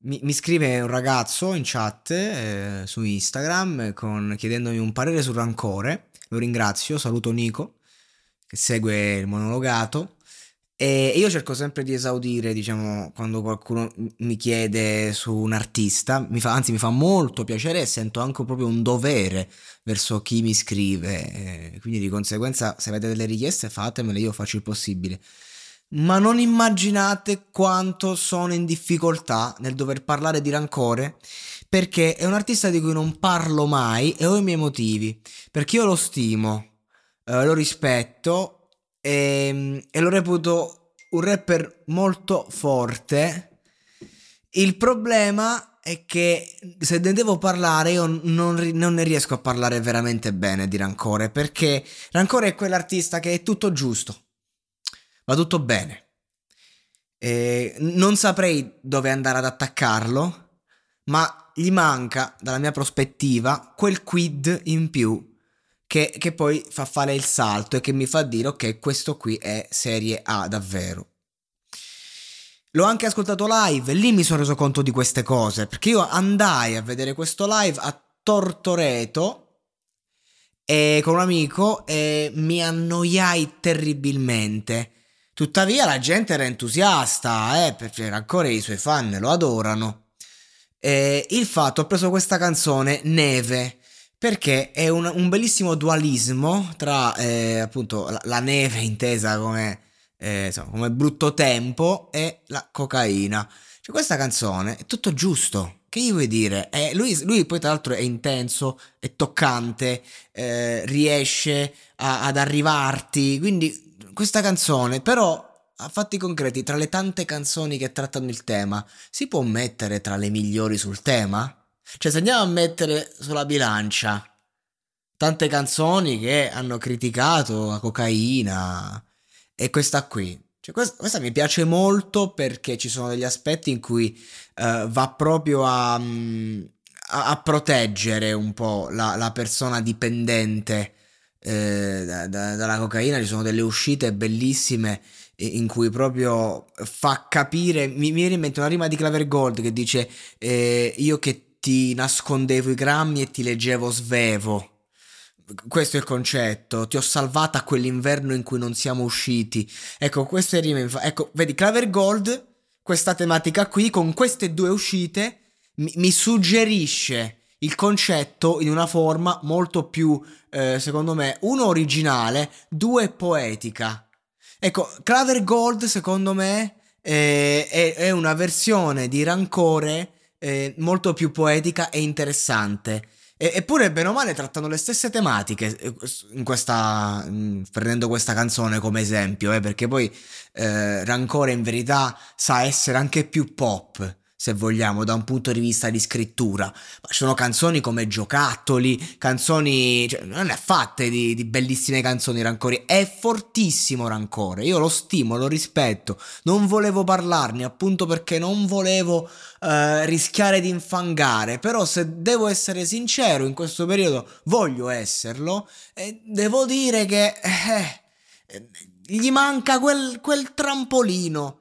Mi, mi, scrive un ragazzo in chat eh, su Instagram con, chiedendomi un parere sul rancore. Lo ringrazio, saluto Nico che segue il monologato. E io cerco sempre di esaudire, diciamo, quando qualcuno mi chiede su un artista, mi fa, anzi mi fa molto piacere e sento anche proprio un dovere verso chi mi scrive. quindi di conseguenza, se avete delle richieste, fatemele, io faccio il possibile. Ma non immaginate quanto sono in difficoltà nel dover parlare di rancore, perché è un artista di cui non parlo mai e ho i miei motivi, perché io lo stimo, eh, lo rispetto e, ehm, e lo reputo un rapper molto forte. Il problema è che se ne devo parlare io non, non, ne riesco a parlare veramente bene di Rancore perché Rancore è quell'artista che è tutto giusto, va tutto bene. E non saprei dove andare ad attaccarlo, ma gli manca, dalla mia prospettiva, quel quid in più che, che poi fa fare il salto e che mi fa dire ok questo qui è serie A davvero. L'ho anche ascoltato live e lì mi sono reso conto di queste cose perché io andai a vedere questo live a Tortoreto e con un amico e mi annoiai terribilmente. Tuttavia la gente era entusiasta, eh, perché ancora i suoi fan lo adorano. E il fatto, ho preso questa canzone, Neve, perché è un, un bellissimo dualismo tra eh, appunto la, la, neve intesa come, eh, insomma, come brutto tempo e la cocaina. Cioè questa canzone è tutto giusto. Che gli vuoi dire? Eh, lui, lui, poi tra l'altro è intenso, è toccante, eh, riesce a, ad arrivarti. Quindi questa canzone però a fatti concreti, tra le tante canzoni che trattano il tema, si può mettere tra le migliori sul tema? Cioè, se andiamo a mettere sulla bilancia tante canzoni che hanno criticato la cocaina e questa qui. Cioè, questa, questa, mi piace molto perché ci sono degli aspetti in cui uh, va proprio a, mm, a, a, proteggere un po' la, la persona dipendente eh, da, da, dalla cocaina. Ci sono delle uscite bellissime in cui proprio fa capire. Mi, mi viene in mente una rima di Claver Gold che dice: eh, Io che ti nascondevo i grammi e ti leggevo svevo. Questo è il concetto, ti ho salvata quell'inverno in cui non siamo usciti. Ecco, queste rime, ecco, vedi, Claver Gold, questa tematica qui, con queste due uscite, mi, mi suggerisce il concetto in una forma molto più, eh, secondo me, uno originale, due poetica. Ecco, Claver Gold, secondo me, eh, è, è una versione di rancore eh, molto più poetica e interessante. Eppure, bene o male, trattano le stesse tematiche eh, in questa, prendendo questa canzone come esempio, eh, perché poi eh, Rancore in verità sa essere anche più pop, se vogliamo, da un punto di vista di scrittura. Ma ci sono canzoni come Giocattoli, canzoni... Cioè, non è fatte di, di, bellissime canzoni Rancore, è fortissimo Rancore, io lo stimo, lo rispetto, non volevo parlarne appunto perché non volevo eh, rischiare di infangare, però se devo essere sincero in questo periodo voglio esserlo e devo dire che... Eh, gli manca quel, quel trampolino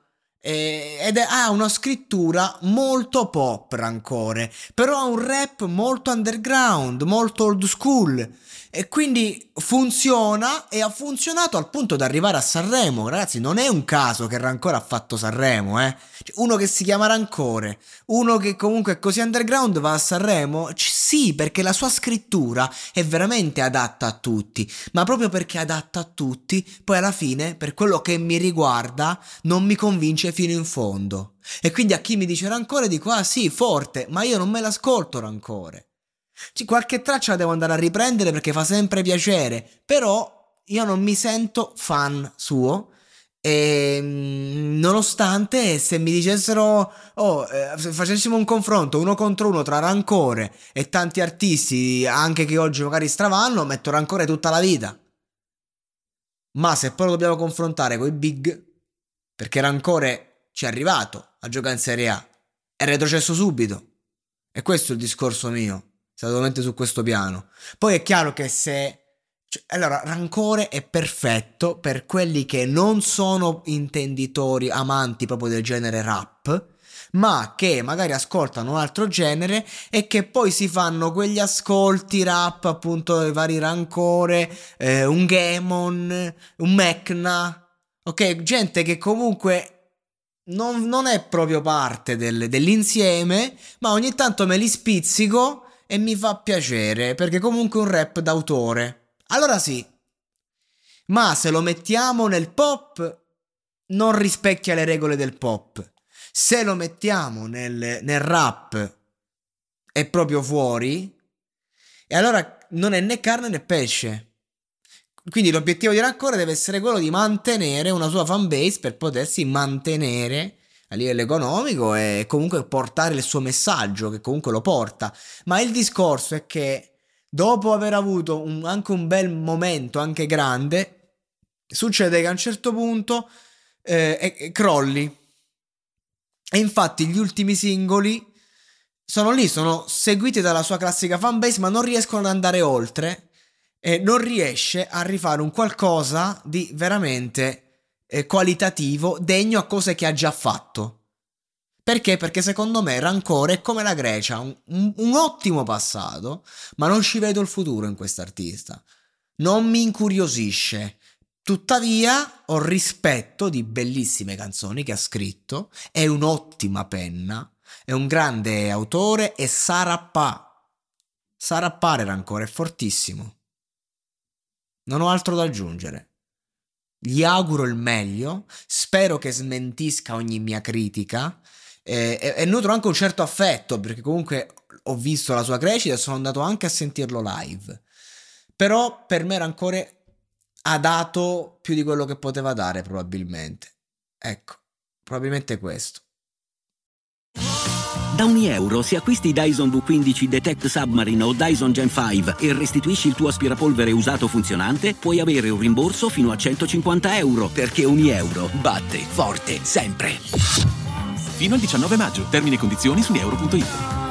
ed è, ha una scrittura molto pop rancore, però ha un rap molto underground, molto old school e quindi funziona e ha funzionato al punto da arrivare a Sanremo. Ragazzi, non è un caso che Rancore ha fatto Sanremo, eh? Cioè, uno che si chiama Rancore, uno che comunque è così underground va a Sanremo? C- sì, perché la sua scrittura è veramente adatta a tutti, ma proprio perché è adatta a tutti, poi alla fine, per quello che mi riguarda, non mi convince fino in fondo. E quindi a chi mi dice Rancore dico, ah sì, forte, ma io non me l'ascolto Rancore. Qualche traccia la devo andare a riprendere perché fa sempre piacere, però io non mi sento fan suo. E mm, nonostante se mi dicessero, oh, eh, se facessimo un confronto uno contro uno tra Rancore e tanti artisti, anche che oggi magari stravanno, metto Rancore tutta la vita. Ma se poi lo dobbiamo confrontare con i big, perché Rancore ci è arrivato a giocare in Serie A, è retrocesso subito. E questo è il discorso mio solamente su questo piano. Poi è chiaro che se... Cioè, allora, rancore è perfetto per quelli che non sono intenditori, amanti proprio del genere rap, ma che magari ascoltano un altro genere e che poi si fanno quegli ascolti rap, appunto, i vari rancore, eh, un Gamon, un Mecna, ok? Gente che comunque non, non è proprio parte del, dell'insieme, ma ogni tanto me li spizzico e mi fa piacere perché comunque è un rap d'autore. Allora sì. Ma se lo mettiamo nel pop non rispecchia le regole del pop. Se lo mettiamo nel, nel rap è proprio fuori e allora non è né carne né pesce. Quindi l'obiettivo di Rancore deve essere quello di mantenere una sua fanbase per potersi mantenere a livello economico e comunque portare il suo messaggio, che comunque lo porta. Ma il discorso è che dopo aver avuto un, anche un bel momento, anche grande, succede che a un certo punto eh, crolli. E infatti gli ultimi singoli sono lì, sono seguiti dalla sua classica fanbase, ma non riescono ad andare oltre e non riesce a rifare un qualcosa di veramente eh, qualitativo degno a cose che ha già fatto. Perché? Perché secondo me Rancore è come la Grecia, un, un, un ottimo passato, ma non ci vedo il futuro in quest'artista. Non mi incuriosisce. Tuttavia ho rispetto di bellissime canzoni che ha scritto, è un'ottima penna, è un grande autore e sa rappare. Sa rappare Rancore, è fortissimo. Non ho altro da aggiungere. Gli auguro il meglio, spero che smentisca ogni mia critica eh, e, e nutro anche un certo affetto perché comunque ho visto la sua crescita e sono andato anche a sentirlo live. Però per me Rancore ha dato più di quello che poteva dare probabilmente. Ecco, probabilmente questo. Da ogni euro, se acquisti Dyson V15 Detect Submarine o Dyson Gen 5 e restituisci il tuo aspirapolvere usato funzionante, puoi avere un rimborso fino a 150 euro, perché ogni euro batte forte sempre. Fino al 19 maggio. Termini e condizioni su euro.it.